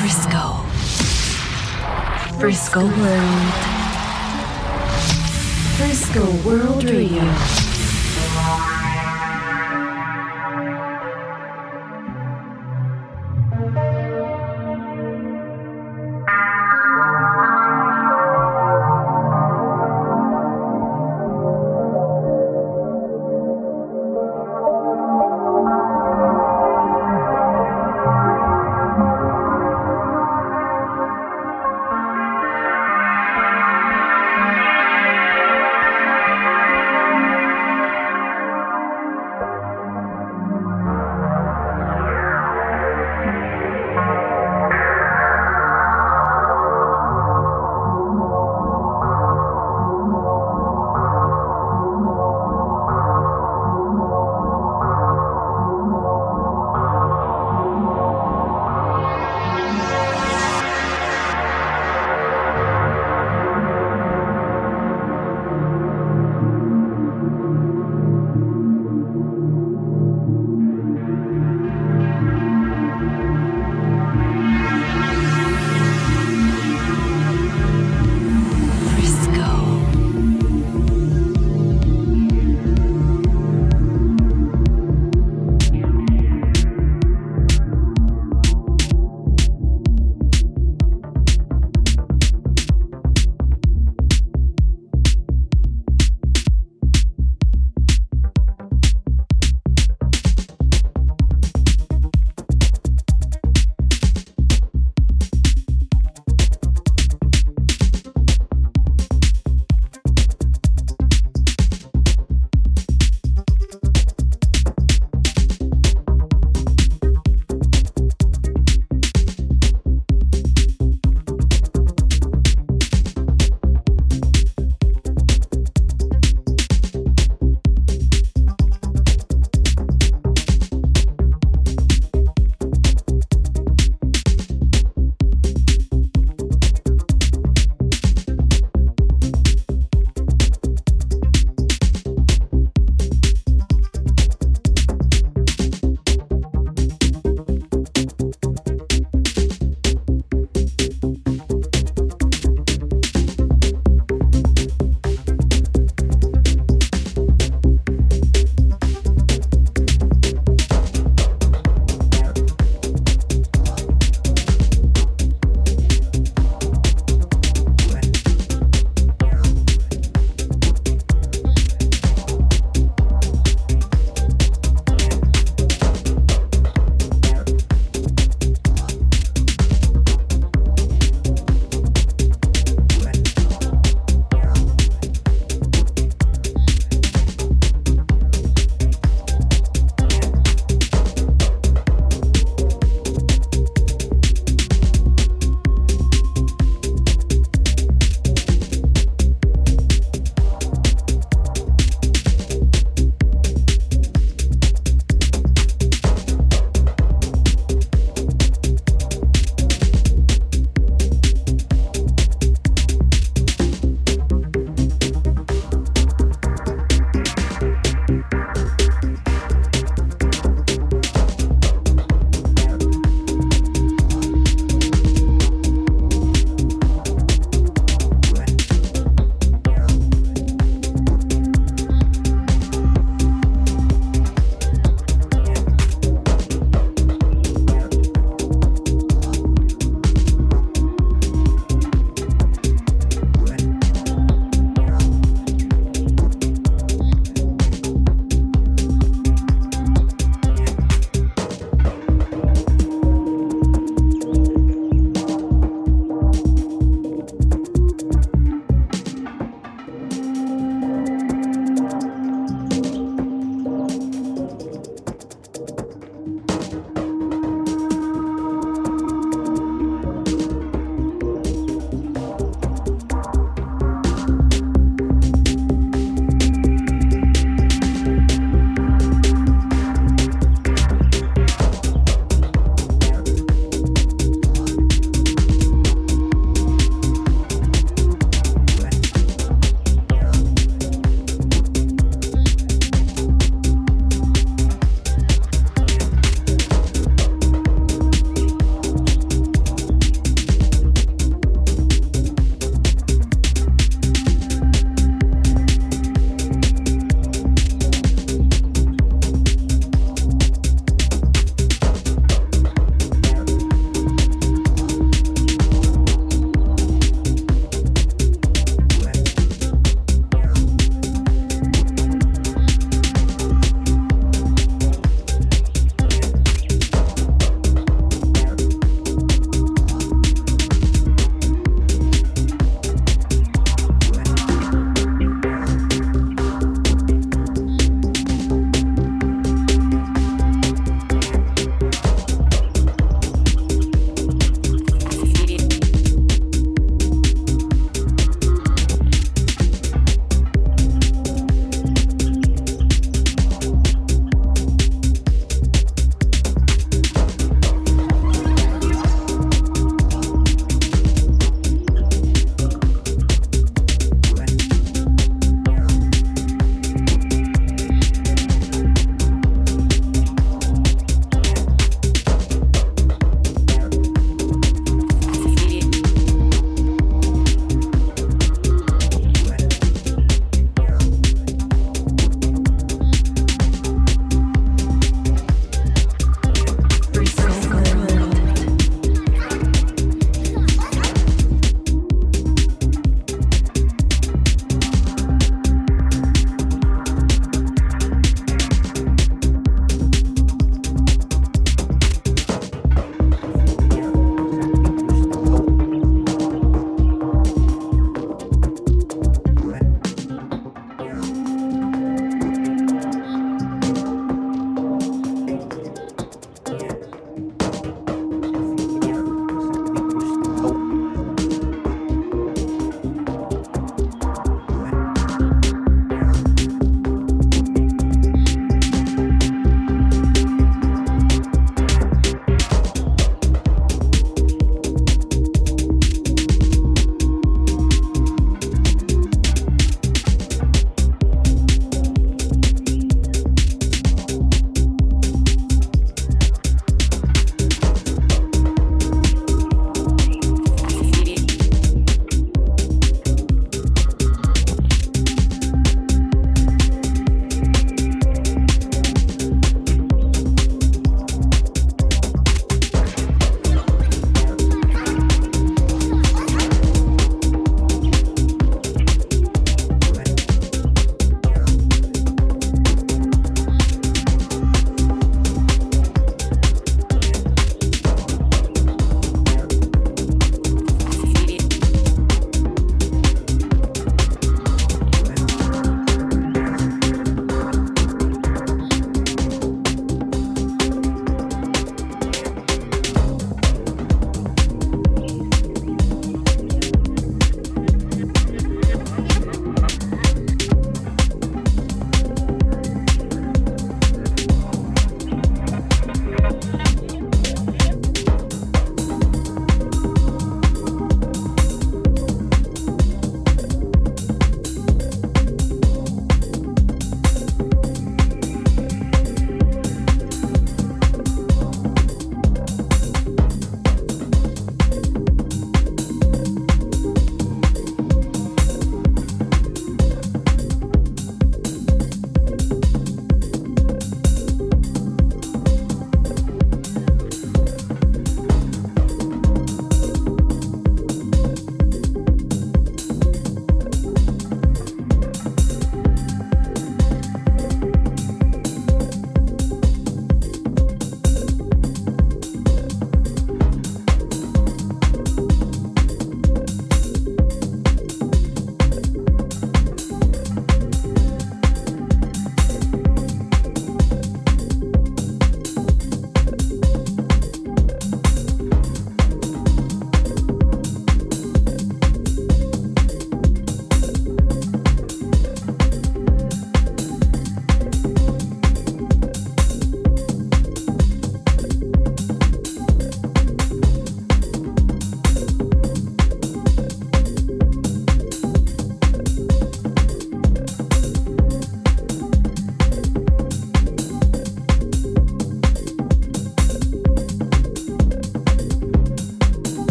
Frisco. Frisco World. Frisco World Radio.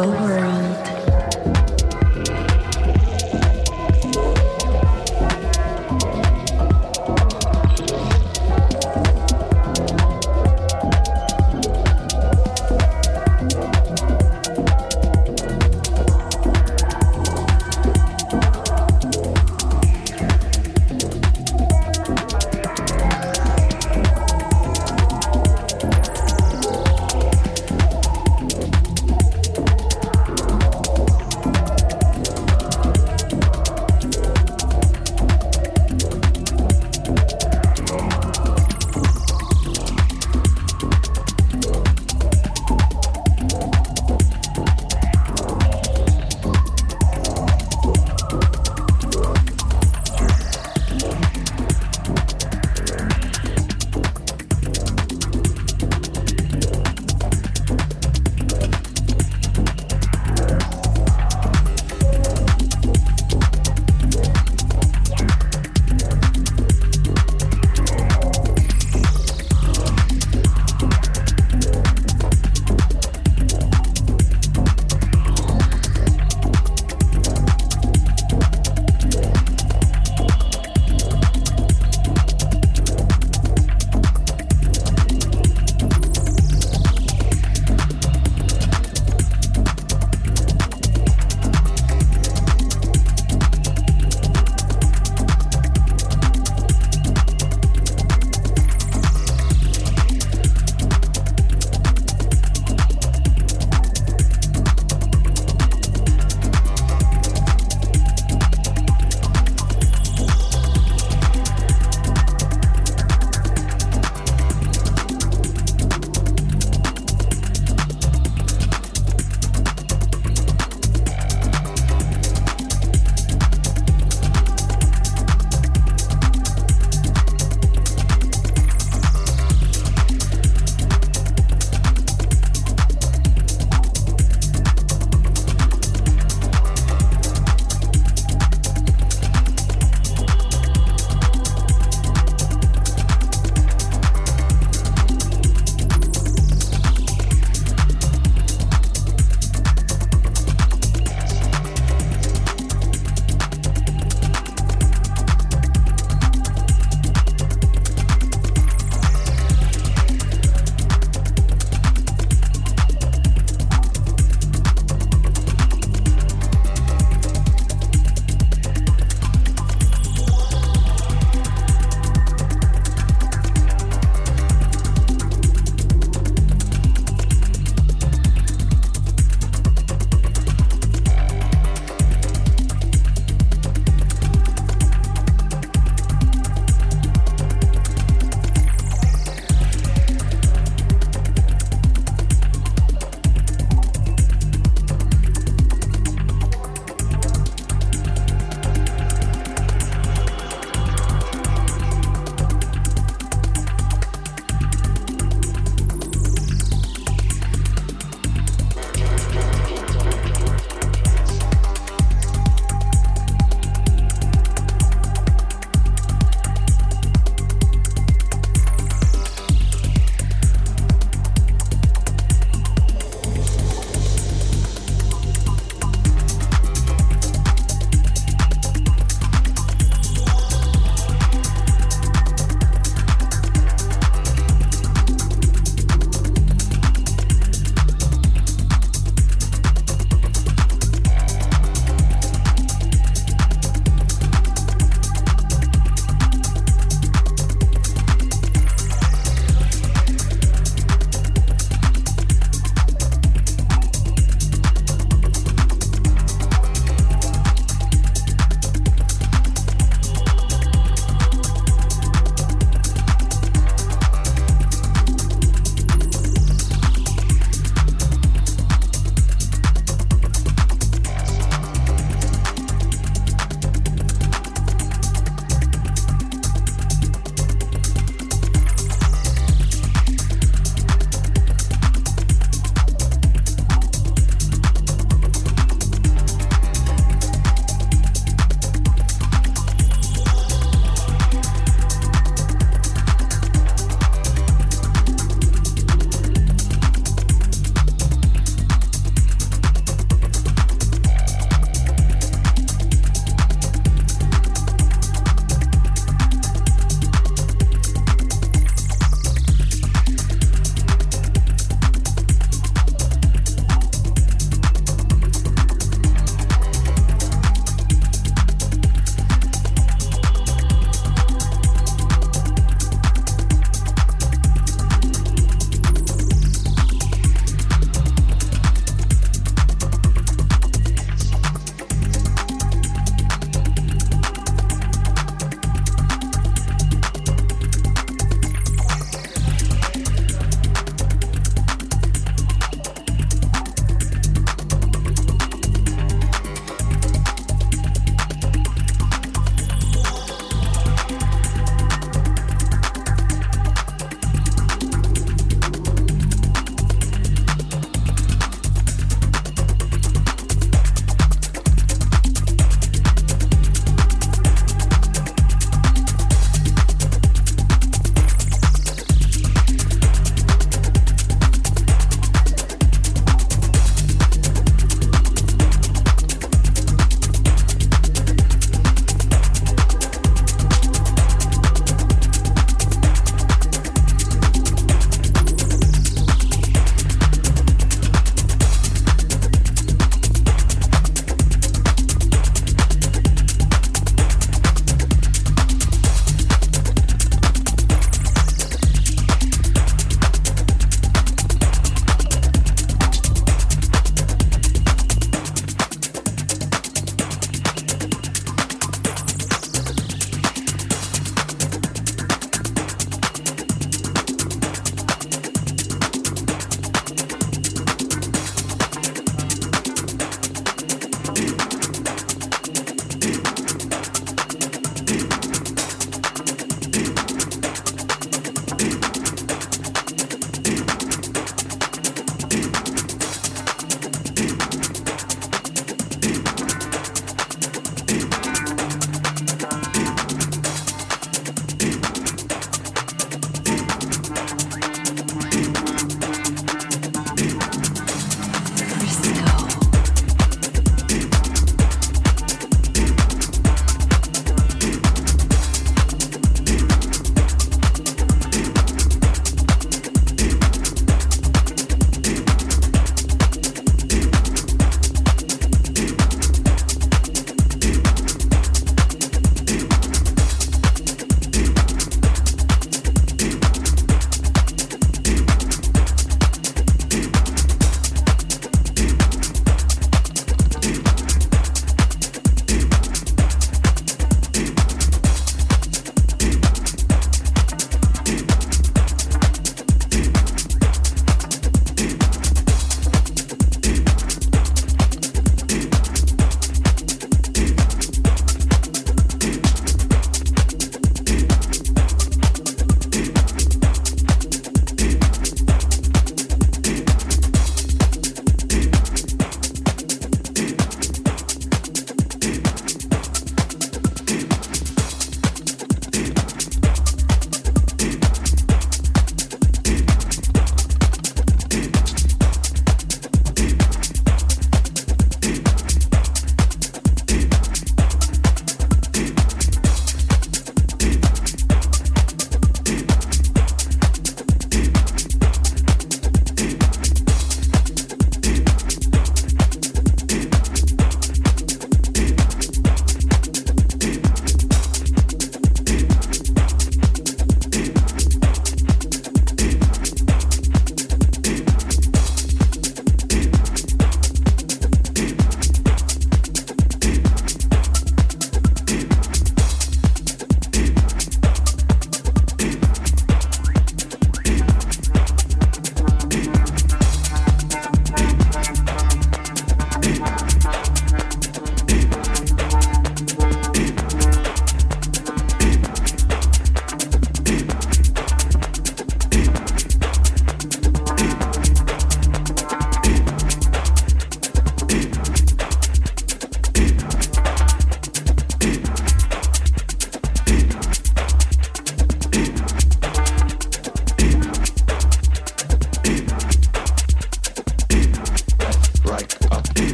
go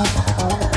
Oh, oh, oh.